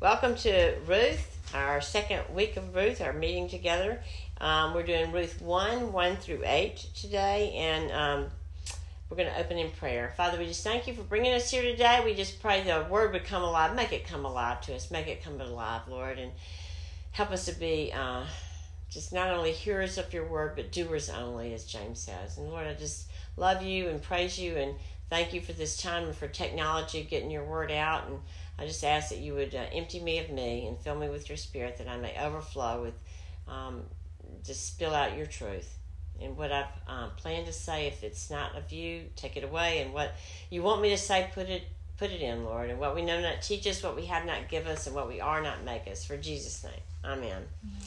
Welcome to Ruth, our second week of Ruth, our meeting together. Um, we're doing Ruth 1 1 through 8 today, and um, we're going to open in prayer. Father, we just thank you for bringing us here today. We just pray the word would come alive. Make it come alive to us. Make it come alive, Lord, and help us to be uh, just not only hearers of your word, but doers only, as James says. And Lord, I just love you and praise you and thank you for this time and for technology getting your word out. And I just ask that you would uh, empty me of me and fill me with your spirit that I may overflow with, um, just spill out your truth. And what I've um, planned to say, if it's not of you, take it away. And what you want me to say, put it put it in, Lord. And what we know not teach us, what we have not give us, and what we are not make us. For Jesus' name, Amen. Mm-hmm.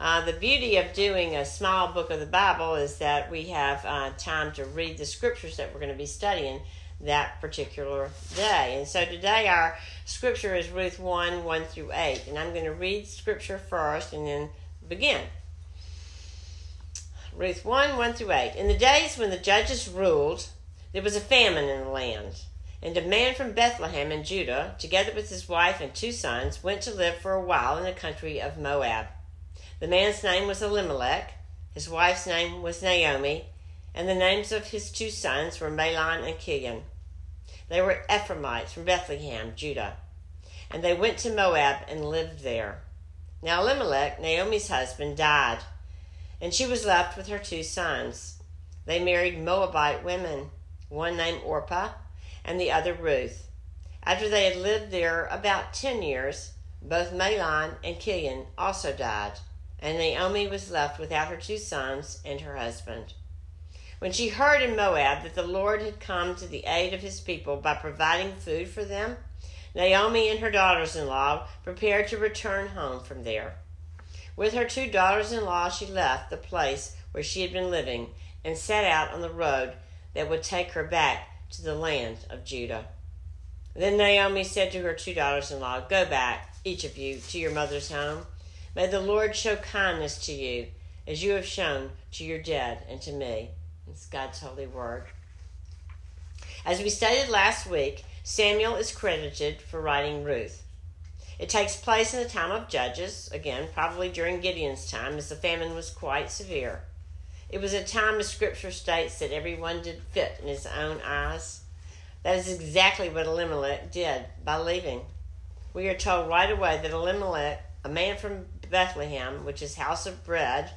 Uh, the beauty of doing a small book of the Bible is that we have uh, time to read the scriptures that we're going to be studying that particular day. And so today our scripture is Ruth 1 1 through 8. And I'm going to read scripture first and then begin. Ruth 1 1 through 8. In the days when the judges ruled, there was a famine in the land. And a man from Bethlehem in Judah, together with his wife and two sons, went to live for a while in the country of Moab. The man's name was Elimelech, his wife's name was Naomi, and the names of his two sons were Mahlon and Chilion. They were Ephraimites from Bethlehem, Judah. And they went to Moab and lived there. Now Elimelech, Naomi's husband, died, and she was left with her two sons. They married Moabite women, one named Orpah and the other Ruth. After they had lived there about ten years, both Mahlon and Chilion also died, and Naomi was left without her two sons and her husband. When she heard in Moab that the Lord had come to the aid of his people by providing food for them, Naomi and her daughters in law prepared to return home from there. With her two daughters in law, she left the place where she had been living and set out on the road that would take her back to the land of Judah. Then Naomi said to her two daughters in law, Go back, each of you, to your mother's home. May the Lord show kindness to you, as you have shown to your dead and to me. It's God's holy word. As we stated last week, Samuel is credited for writing Ruth. It takes place in the time of Judges, again, probably during Gideon's time, as the famine was quite severe. It was a time, as Scripture states, that everyone did fit in his own eyes. That is exactly what Elimelech did by leaving. We are told right away that Elimelech, a man from Bethlehem, which is house of bread,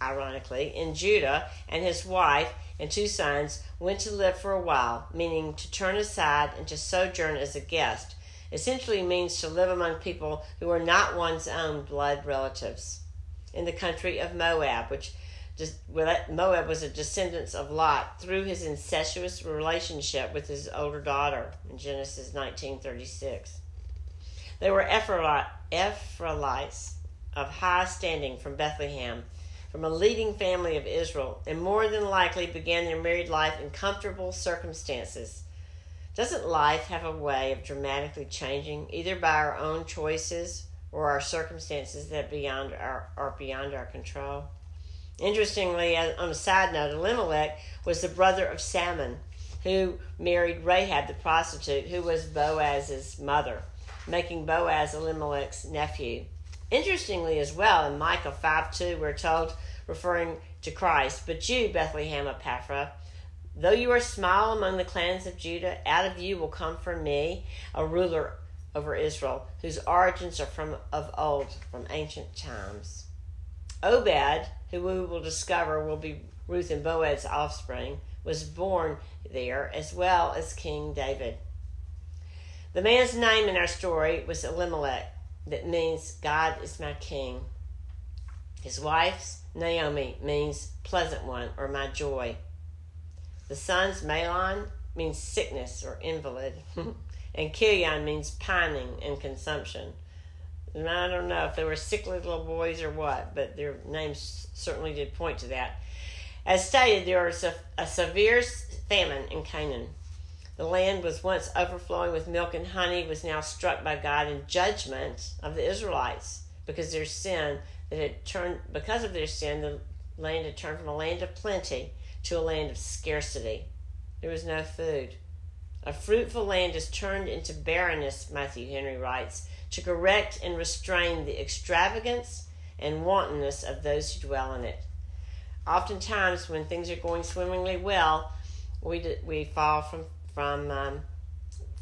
ironically, in Judah, and his wife and two sons went to live for a while, meaning to turn aside and to sojourn as a guest. Essentially means to live among people who are not one's own blood relatives. In the country of Moab, which Moab was a descendant of Lot through his incestuous relationship with his older daughter in Genesis 19:36. They were Ephraimites of high standing from Bethlehem from a leading family of Israel and more than likely began their married life in comfortable circumstances. Doesn't life have a way of dramatically changing either by our own choices or our circumstances that beyond our are beyond our control? Interestingly, on a side note, Elimelech was the brother of Salmon, who married Rahab the prostitute, who was Boaz's mother, making Boaz Elimelech's nephew. Interestingly, as well, in Micah 5 2, we're told, referring to Christ, But you, Bethlehem Ephrathah, though you are small among the clans of Judah, out of you will come from me a ruler over Israel, whose origins are from of old, from ancient times. Obed, who we will discover will be Ruth and Boaz's offspring, was born there, as well as King David. The man's name in our story was Elimelech that means God is my king. His wife's Naomi means pleasant one or my joy. The son's Mahlon means sickness or invalid. and Chilion means pining and consumption. And I don't know if they were sickly little boys or what, but their names certainly did point to that. As stated, there was a, a severe famine in Canaan. The land was once overflowing with milk and honey, was now struck by God in judgment of the Israelites because their sin that had turned because of their sin, the land had turned from a land of plenty to a land of scarcity. There was no food. A fruitful land is turned into barrenness, Matthew Henry writes, to correct and restrain the extravagance and wantonness of those who dwell in it. Oftentimes, when things are going swimmingly well, we, we fall from, from um,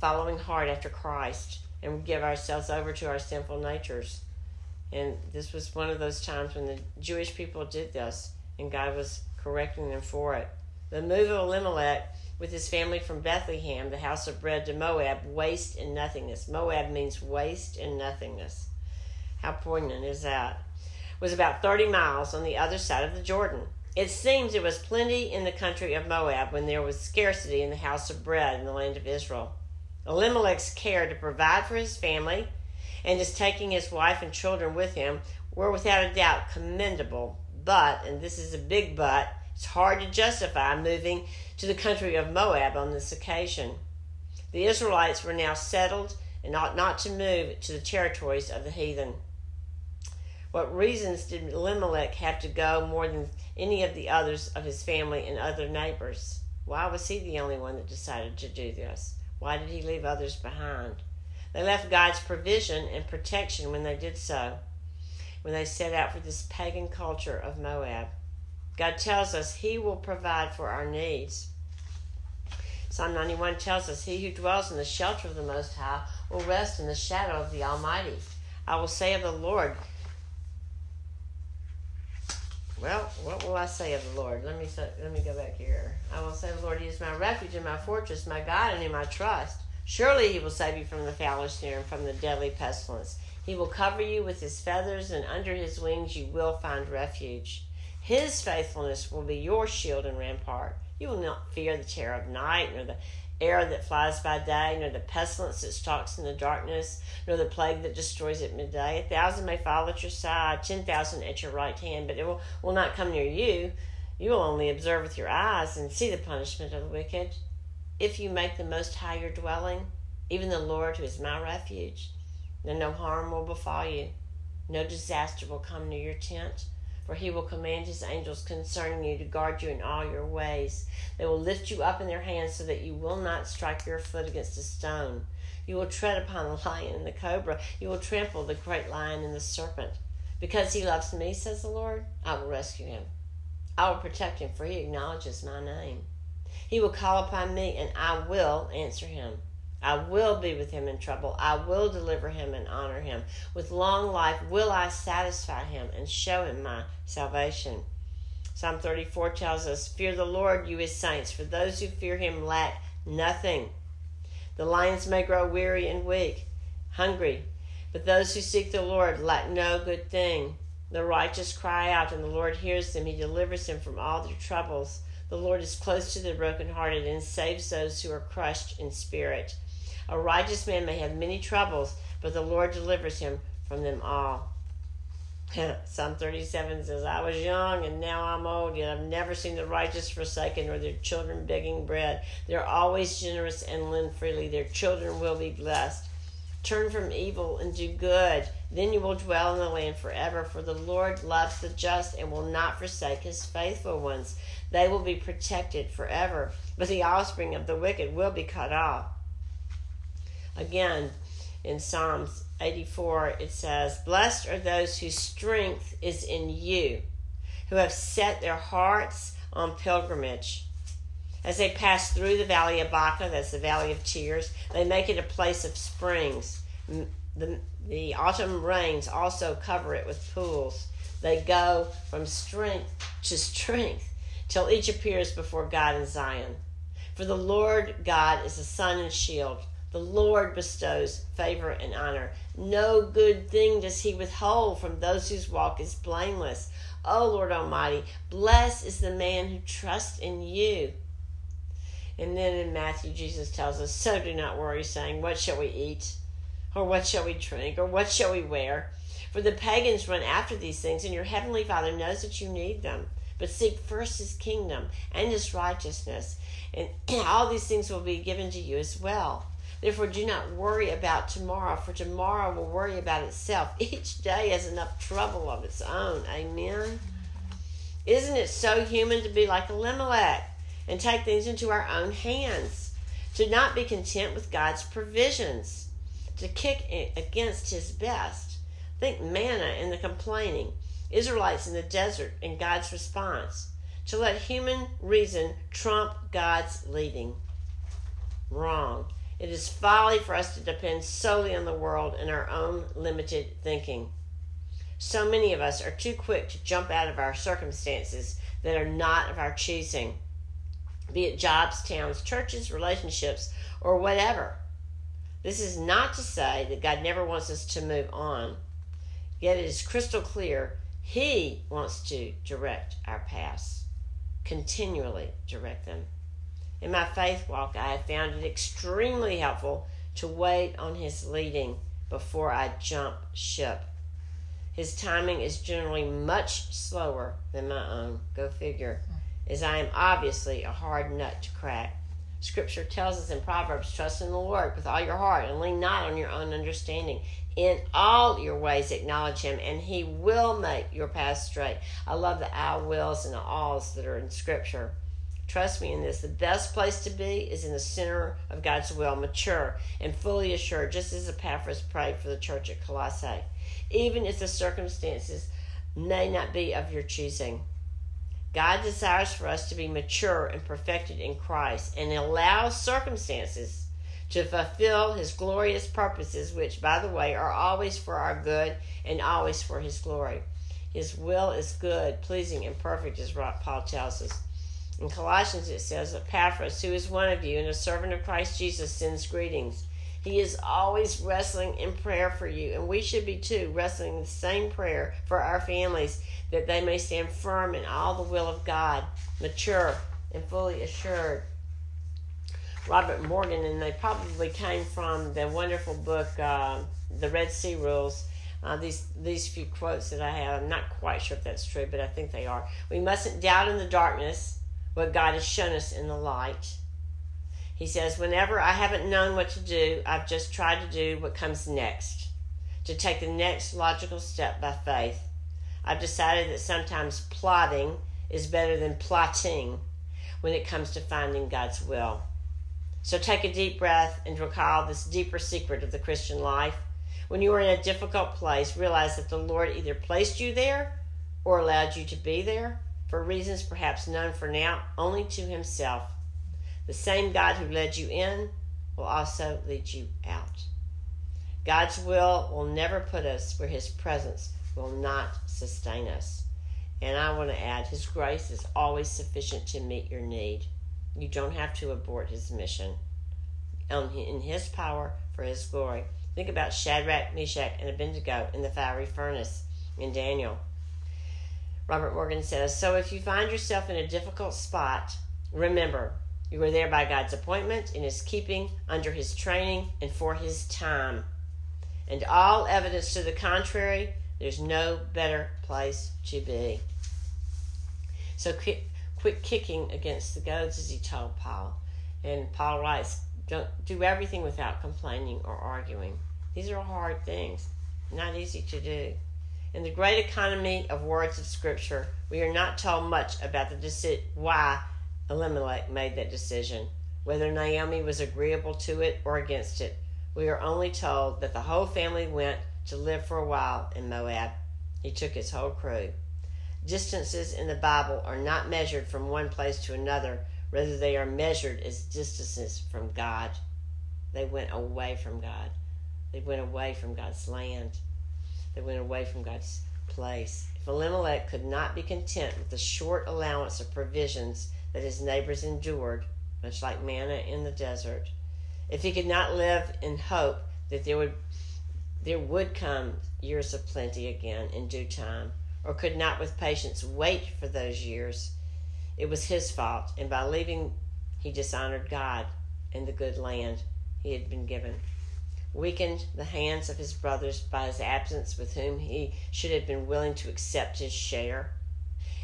following hard after Christ and give ourselves over to our sinful natures. And this was one of those times when the Jewish people did this, and God was correcting them for it. The move of Elimelech with his family from Bethlehem, the house of bread, to Moab, waste and nothingness. Moab means waste and nothingness. How poignant is that? Was about 30 miles on the other side of the Jordan. It seems there was plenty in the country of Moab when there was scarcity in the house of bread in the land of Israel. Elimelech's care to provide for his family and his taking his wife and children with him were without a doubt commendable. But, and this is a big but, it's hard to justify moving to the country of Moab on this occasion. The Israelites were now settled and ought not to move to the territories of the heathen. What reasons did Elimelech have to go more than any of the others of his family and other neighbors? Why was he the only one that decided to do this? Why did he leave others behind? They left God's provision and protection when they did so, when they set out for this pagan culture of Moab. God tells us He will provide for our needs. Psalm 91 tells us, He who dwells in the shelter of the Most High will rest in the shadow of the Almighty. I will say of the Lord, well, what will I say of the Lord? Let me say, let me go back here. I will say, the Lord, He is my refuge and my fortress, my God, and in my trust. Surely He will save you from the fowler's snare and from the deadly pestilence. He will cover you with His feathers, and under His wings you will find refuge. His faithfulness will be your shield and rampart. You will not fear the terror of night, nor the arrow that flies by day, nor the pestilence that stalks in the darkness, nor the plague that destroys at midday. A thousand may fall at your side, ten thousand at your right hand, but it will, will not come near you. You will only observe with your eyes and see the punishment of the wicked. If you make the Most High your dwelling, even the Lord who is my refuge, then no harm will befall you, no disaster will come near your tent for he will command his angels concerning you to guard you in all your ways. They will lift you up in their hands so that you will not strike your foot against a stone. You will tread upon the lion and the cobra. You will trample the great lion and the serpent. Because he loves me, says the Lord, I will rescue him. I will protect him, for he acknowledges my name. He will call upon me, and I will answer him. I will be with him in trouble. I will deliver him and honor him. With long life will I satisfy him and show him my salvation. Psalm 34 tells us, Fear the Lord, you his saints, for those who fear him lack nothing. The lions may grow weary and weak, hungry, but those who seek the Lord lack no good thing. The righteous cry out, and the Lord hears them. He delivers them from all their troubles. The Lord is close to the brokenhearted and saves those who are crushed in spirit. A righteous man may have many troubles, but the Lord delivers him from them all. Psalm 37 says, I was young and now I'm old, yet I've never seen the righteous forsaken or their children begging bread. They're always generous and lend freely. Their children will be blessed. Turn from evil and do good. Then you will dwell in the land forever. For the Lord loves the just and will not forsake his faithful ones. They will be protected forever, but the offspring of the wicked will be cut off. Again, in Psalms 84, it says, Blessed are those whose strength is in you, who have set their hearts on pilgrimage. As they pass through the valley of Baca, that's the valley of tears, they make it a place of springs. The, the autumn rains also cover it with pools. They go from strength to strength till each appears before God in Zion. For the Lord God is a sun and shield. The Lord bestows favor and honor. No good thing does he withhold from those whose walk is blameless. O oh, Lord Almighty, blessed is the man who trusts in you. And then in Matthew, Jesus tells us, So do not worry, saying, What shall we eat? Or what shall we drink? Or what shall we wear? For the pagans run after these things, and your heavenly Father knows that you need them. But seek first his kingdom and his righteousness, and all these things will be given to you as well. Therefore, do not worry about tomorrow, for tomorrow will worry about itself. Each day has enough trouble of its own. Amen. Isn't it so human to be like Elimelech and take things into our own hands? to not be content with God's provisions, to kick against his best. Think manna and the complaining, Israelites in the desert and God's response, to let human reason trump God's leading. Wrong. It is folly for us to depend solely on the world and our own limited thinking. So many of us are too quick to jump out of our circumstances that are not of our choosing, be it jobs, towns, churches, relationships, or whatever. This is not to say that God never wants us to move on, yet it is crystal clear He wants to direct our paths, continually direct them. In my faith walk, I have found it extremely helpful to wait on His leading before I jump ship. His timing is generally much slower than my own. Go figure. As I am obviously a hard nut to crack. Scripture tells us in Proverbs, trust in the Lord with all your heart and lean not on your own understanding. In all your ways acknowledge him and he will make your path straight. I love the I wills and the alls that are in Scripture. Trust me in this. The best place to be is in the center of God's will, mature and fully assured, just as Epaphras prayed for the church at Colossae even if the circumstances may not be of your choosing. God desires for us to be mature and perfected in Christ and allows circumstances to fulfill his glorious purposes, which, by the way, are always for our good and always for his glory. His will is good, pleasing, and perfect, as Paul tells us. In Colossians, it says, Epaphras, who is one of you and a servant of Christ Jesus, sends greetings. He is always wrestling in prayer for you, and we should be too, wrestling the same prayer for our families that they may stand firm in all the will of God, mature and fully assured. Robert Morgan, and they probably came from the wonderful book, uh, The Red Sea Rules. Uh, these these few quotes that I have, I'm not quite sure if that's true, but I think they are. We mustn't doubt in the darkness what God has shown us in the light. He says, Whenever I haven't known what to do, I've just tried to do what comes next, to take the next logical step by faith. I've decided that sometimes plotting is better than plotting when it comes to finding God's will. So take a deep breath and recall this deeper secret of the Christian life. When you are in a difficult place, realize that the Lord either placed you there or allowed you to be there for reasons perhaps known for now only to Himself. The same God who led you in will also lead you out. God's will will never put us where His presence will not sustain us. And I want to add, His grace is always sufficient to meet your need. You don't have to abort His mission. Um, in His power for His glory. Think about Shadrach, Meshach, and Abednego in the fiery furnace in Daniel. Robert Morgan says So if you find yourself in a difficult spot, remember you were there by God's appointment, in His keeping, under His training, and for His time. And all evidence to the contrary, there's no better place to be. So quit, quit kicking against the goads, as he told Paul. And Paul writes, don't do everything without complaining or arguing. These are hard things, not easy to do. In the great economy of words of Scripture, we are not told much about the deci- why Elimelech made that decision. Whether Naomi was agreeable to it or against it, we are only told that the whole family went to live for a while in Moab. He took his whole crew. Distances in the Bible are not measured from one place to another, rather, they are measured as distances from God. They went away from God. They went away from God's land. They went away from God's place. If Elimelech could not be content with the short allowance of provisions that his neighbors endured, much like manna in the desert. If he could not live in hope that there would there would come years of plenty again in due time, or could not with patience wait for those years, it was his fault, and by leaving he dishonored God and the good land he had been given. Weakened the hands of his brothers by his absence, with whom he should have been willing to accept his share,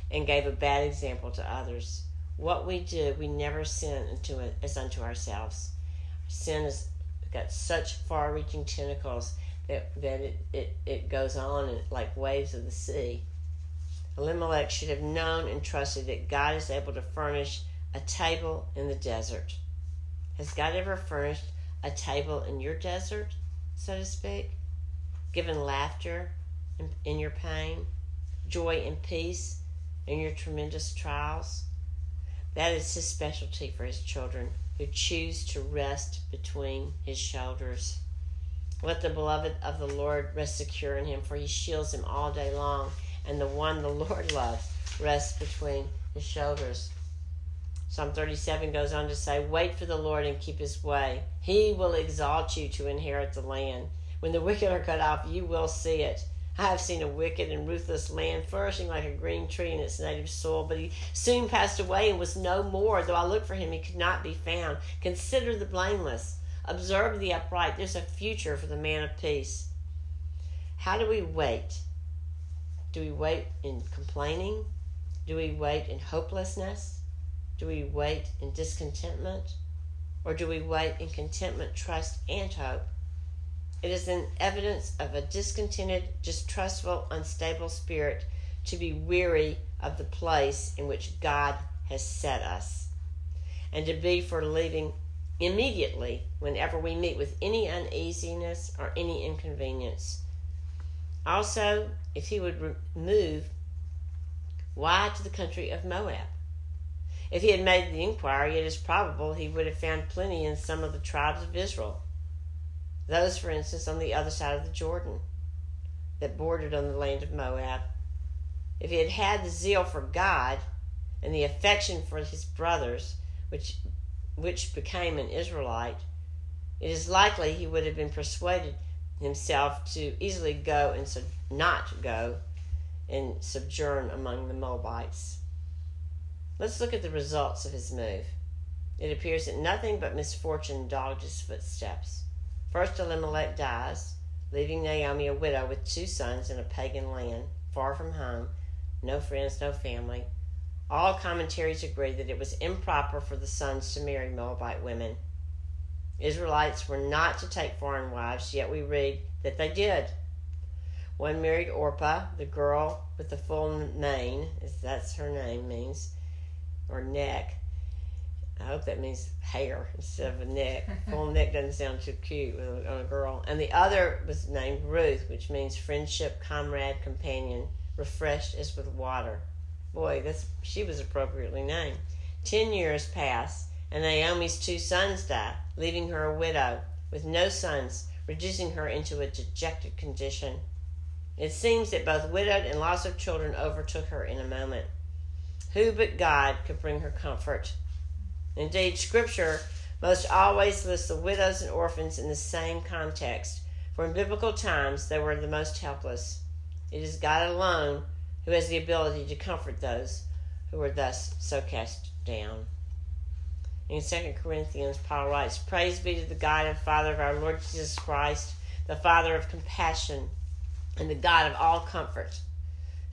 and gave a bad example to others what we do, we never sin unto it as unto ourselves. Sin has got such far reaching tentacles that, that it, it, it goes on like waves of the sea. Elimelech should have known and trusted that God is able to furnish a table in the desert. Has God ever furnished a table in your desert, so to speak? Given laughter in, in your pain, joy and peace in your tremendous trials? That is his specialty for his children who choose to rest between his shoulders. Let the beloved of the Lord rest secure in him, for he shields him all day long, and the one the Lord loves rests between his shoulders. Psalm 37 goes on to say, Wait for the Lord and keep his way. He will exalt you to inherit the land. When the wicked are cut off, you will see it. I have seen a wicked and ruthless land flourishing like a green tree in its native soil, but he soon passed away and was no more. Though I looked for him, he could not be found. Consider the blameless. Observe the upright. There's a future for the man of peace. How do we wait? Do we wait in complaining? Do we wait in hopelessness? Do we wait in discontentment? Or do we wait in contentment, trust, and hope? It is an evidence of a discontented, distrustful, unstable spirit to be weary of the place in which God has set us, and to be for leaving immediately whenever we meet with any uneasiness or any inconvenience. Also, if he would move why to the country of Moab? If he had made the inquiry, it is probable he would have found plenty in some of the tribes of Israel. Those, for instance, on the other side of the Jordan that bordered on the land of Moab. If he had had the zeal for God and the affection for his brothers, which, which became an Israelite, it is likely he would have been persuaded himself to easily go and so not go and sojourn among the Moabites. Let's look at the results of his move. It appears that nothing but misfortune dogged his footsteps. First, Elimelech dies, leaving Naomi a widow with two sons in a pagan land, far from home, no friends, no family. All commentaries agree that it was improper for the sons to marry Moabite women. Israelites were not to take foreign wives, yet we read that they did. One married Orpah, the girl with the full mane, as that's her name means, or neck. I hope that means hair instead of a neck. Full neck doesn't sound too cute on a girl. And the other was named Ruth, which means friendship, comrade, companion, refreshed as with water. Boy, that's she was appropriately named. Ten years pass, and Naomi's two sons die, leaving her a widow with no sons, reducing her into a dejected condition. It seems that both widowed and loss of children overtook her in a moment. Who but God could bring her comfort? Indeed, Scripture most always lists the widows and orphans in the same context, for in biblical times they were the most helpless. It is God alone who has the ability to comfort those who are thus so cast down. In 2 Corinthians, Paul writes, Praise be to the God and Father of our Lord Jesus Christ, the Father of compassion and the God of all comfort,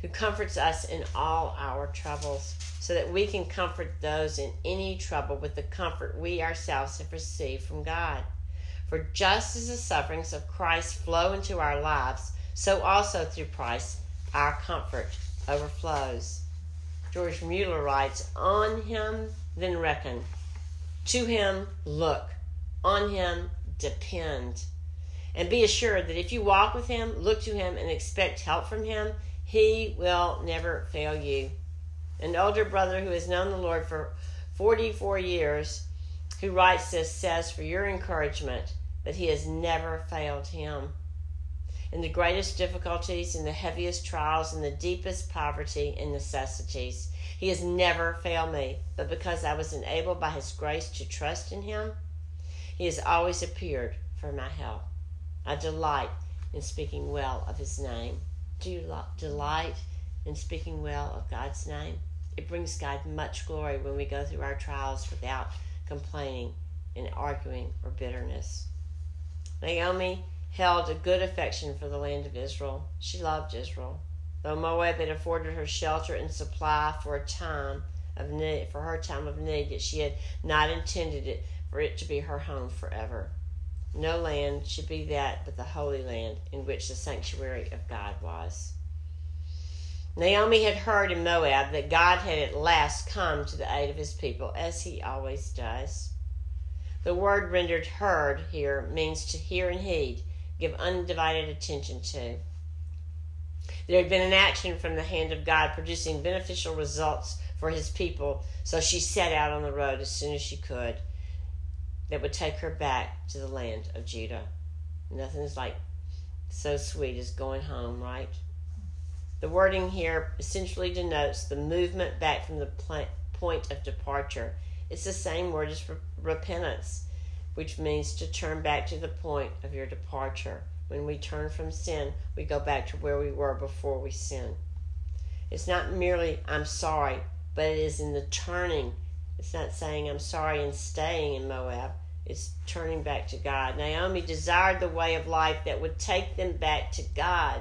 who comforts us in all our troubles, so that we can comfort those in any trouble with the comfort we ourselves have received from God. For just as the sufferings of Christ flow into our lives, so also through Christ our comfort overflows. George Mueller writes, On him then reckon, to him look, on him depend. And be assured that if you walk with Him, look to Him, and expect help from Him, He will never fail you. An older brother who has known the Lord for 44 years, who writes this, says, For your encouragement, that He has never failed him. In the greatest difficulties, in the heaviest trials, in the deepest poverty and necessities, He has never failed me. But because I was enabled by His grace to trust in Him, He has always appeared for my help. I delight in speaking well of His name. Do you delight in speaking well of God's name? It brings God much glory when we go through our trials without complaining and arguing or bitterness. Naomi held a good affection for the land of Israel. She loved Israel. Though Moab had afforded her shelter and supply for a time of need, for her time of need, yet she had not intended it for it to be her home forever. No land should be that but the Holy Land in which the sanctuary of God was. Naomi had heard in Moab that God had at last come to the aid of his people, as he always does. The word rendered heard here means to hear and heed, give undivided attention to. There had been an action from the hand of God producing beneficial results for his people, so she set out on the road as soon as she could that would take her back to the land of Judah. Nothing is like so sweet as going home, right? The wording here essentially denotes the movement back from the point of departure. It's the same word as repentance, which means to turn back to the point of your departure. When we turn from sin, we go back to where we were before we sinned. It's not merely, I'm sorry, but it is in the turning. It's not saying, I'm sorry and staying in Moab. It's turning back to God. Naomi desired the way of life that would take them back to God.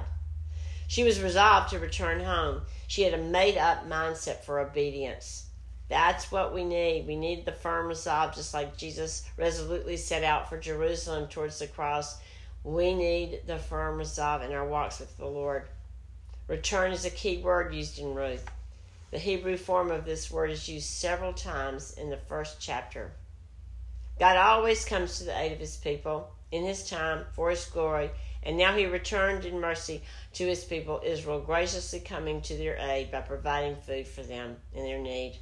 She was resolved to return home. She had a made up mindset for obedience. That's what we need. We need the firm resolve, just like Jesus resolutely set out for Jerusalem towards the cross. We need the firm resolve in our walks with the Lord. Return is a key word used in Ruth. The Hebrew form of this word is used several times in the first chapter. God always comes to the aid of his people in his time for his glory, and now he returned in mercy to his people Israel, graciously coming to their aid by providing food for them in their need.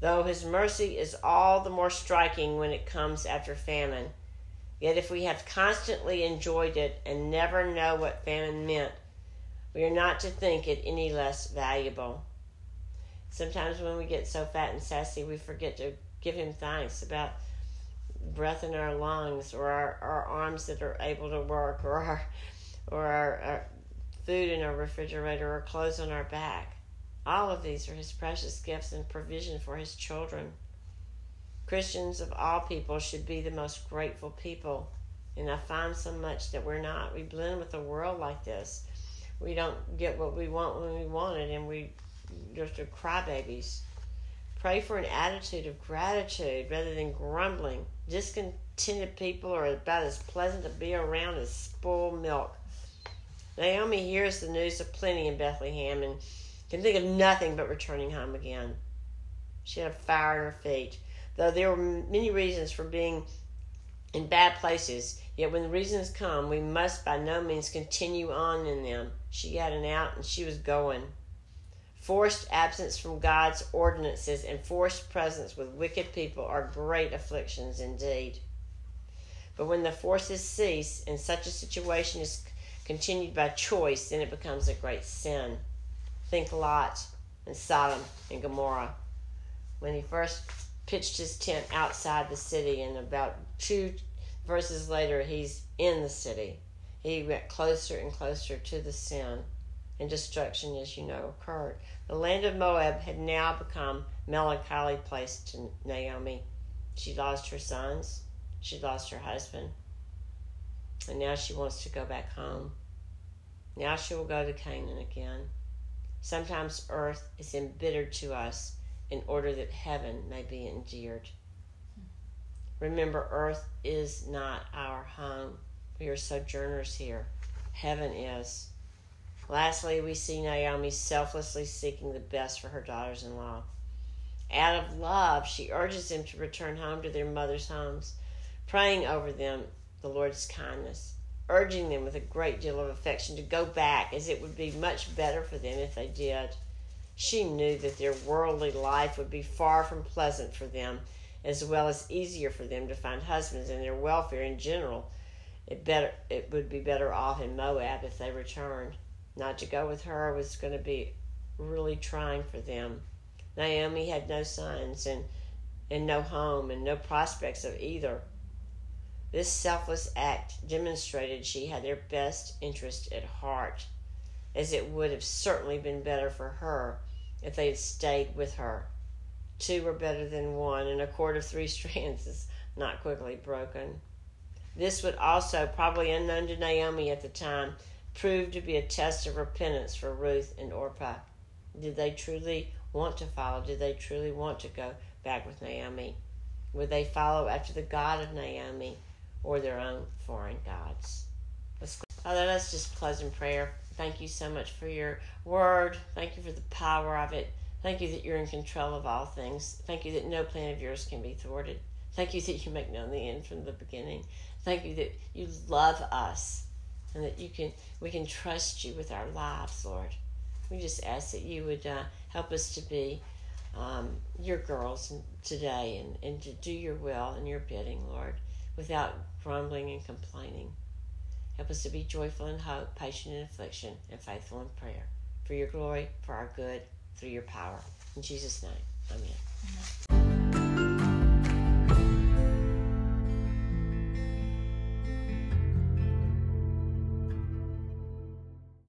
Though his mercy is all the more striking when it comes after famine, yet if we have constantly enjoyed it and never know what famine meant, we are not to think it any less valuable. Sometimes when we get so fat and sassy, we forget to give him thanks about breath in our lungs or our, our arms that are able to work or our or our, our food in our refrigerator or clothes on our back. All of these are his precious gifts and provision for his children. Christians of all people should be the most grateful people. And I find so much that we're not. We blend with the world like this. We don't get what we want when we want it, and we just are crybabies. Pray for an attitude of gratitude rather than grumbling. Discontented people are about as pleasant to be around as spoiled milk. Naomi hears the news of plenty in Bethlehem and can think of nothing but returning home again. She had a fire in her feet. Though there were many reasons for being in bad places, yet when the reasons come, we must by no means continue on in them. She had an out and she was going. Forced absence from God's ordinances and forced presence with wicked people are great afflictions indeed. But when the forces cease and such a situation is continued by choice, then it becomes a great sin. Think Lot and Sodom and Gomorrah. When he first pitched his tent outside the city, and about two verses later, he's in the city. He went closer and closer to the sin, and destruction, as you know, occurred. The land of Moab had now become melancholy place to Naomi. She lost her sons, she lost her husband, and now she wants to go back home. Now she will go to Canaan again. Sometimes earth is embittered to us in order that heaven may be endeared. Remember, earth is not our home. We are sojourners here. Heaven is. Lastly, we see Naomi selflessly seeking the best for her daughters in law. Out of love, she urges them to return home to their mother's homes, praying over them the Lord's kindness, urging them with a great deal of affection to go back, as it would be much better for them if they did. She knew that their worldly life would be far from pleasant for them, as well as easier for them to find husbands and their welfare in general. It better it would be better off in Moab if they returned. Not to go with her was going to be really trying for them. Naomi had no sons and, and no home and no prospects of either. This selfless act demonstrated she had their best interest at heart, as it would have certainly been better for her if they had stayed with her. Two were better than one, and a cord of three strands is not quickly broken. This would also, probably unknown to Naomi at the time, proved to be a test of repentance for Ruth and Orpah. Did they truly want to follow? Did they truly want to go back with Naomi? Would they follow after the God of Naomi or their own foreign gods? Let's Father, let's just close in prayer. Thank you so much for your word. Thank you for the power of it. Thank you that you're in control of all things. Thank you that no plan of yours can be thwarted. Thank you that you make known the end from the beginning. Thank you that you love us and that you can we can trust you with our lives, Lord. We just ask that you would uh, help us to be um, your girls today and, and to do your will and your bidding, Lord, without grumbling and complaining. Help us to be joyful in hope, patient in affliction, and faithful in prayer. For your glory, for our good, through your power. In Jesus' name, amen. amen.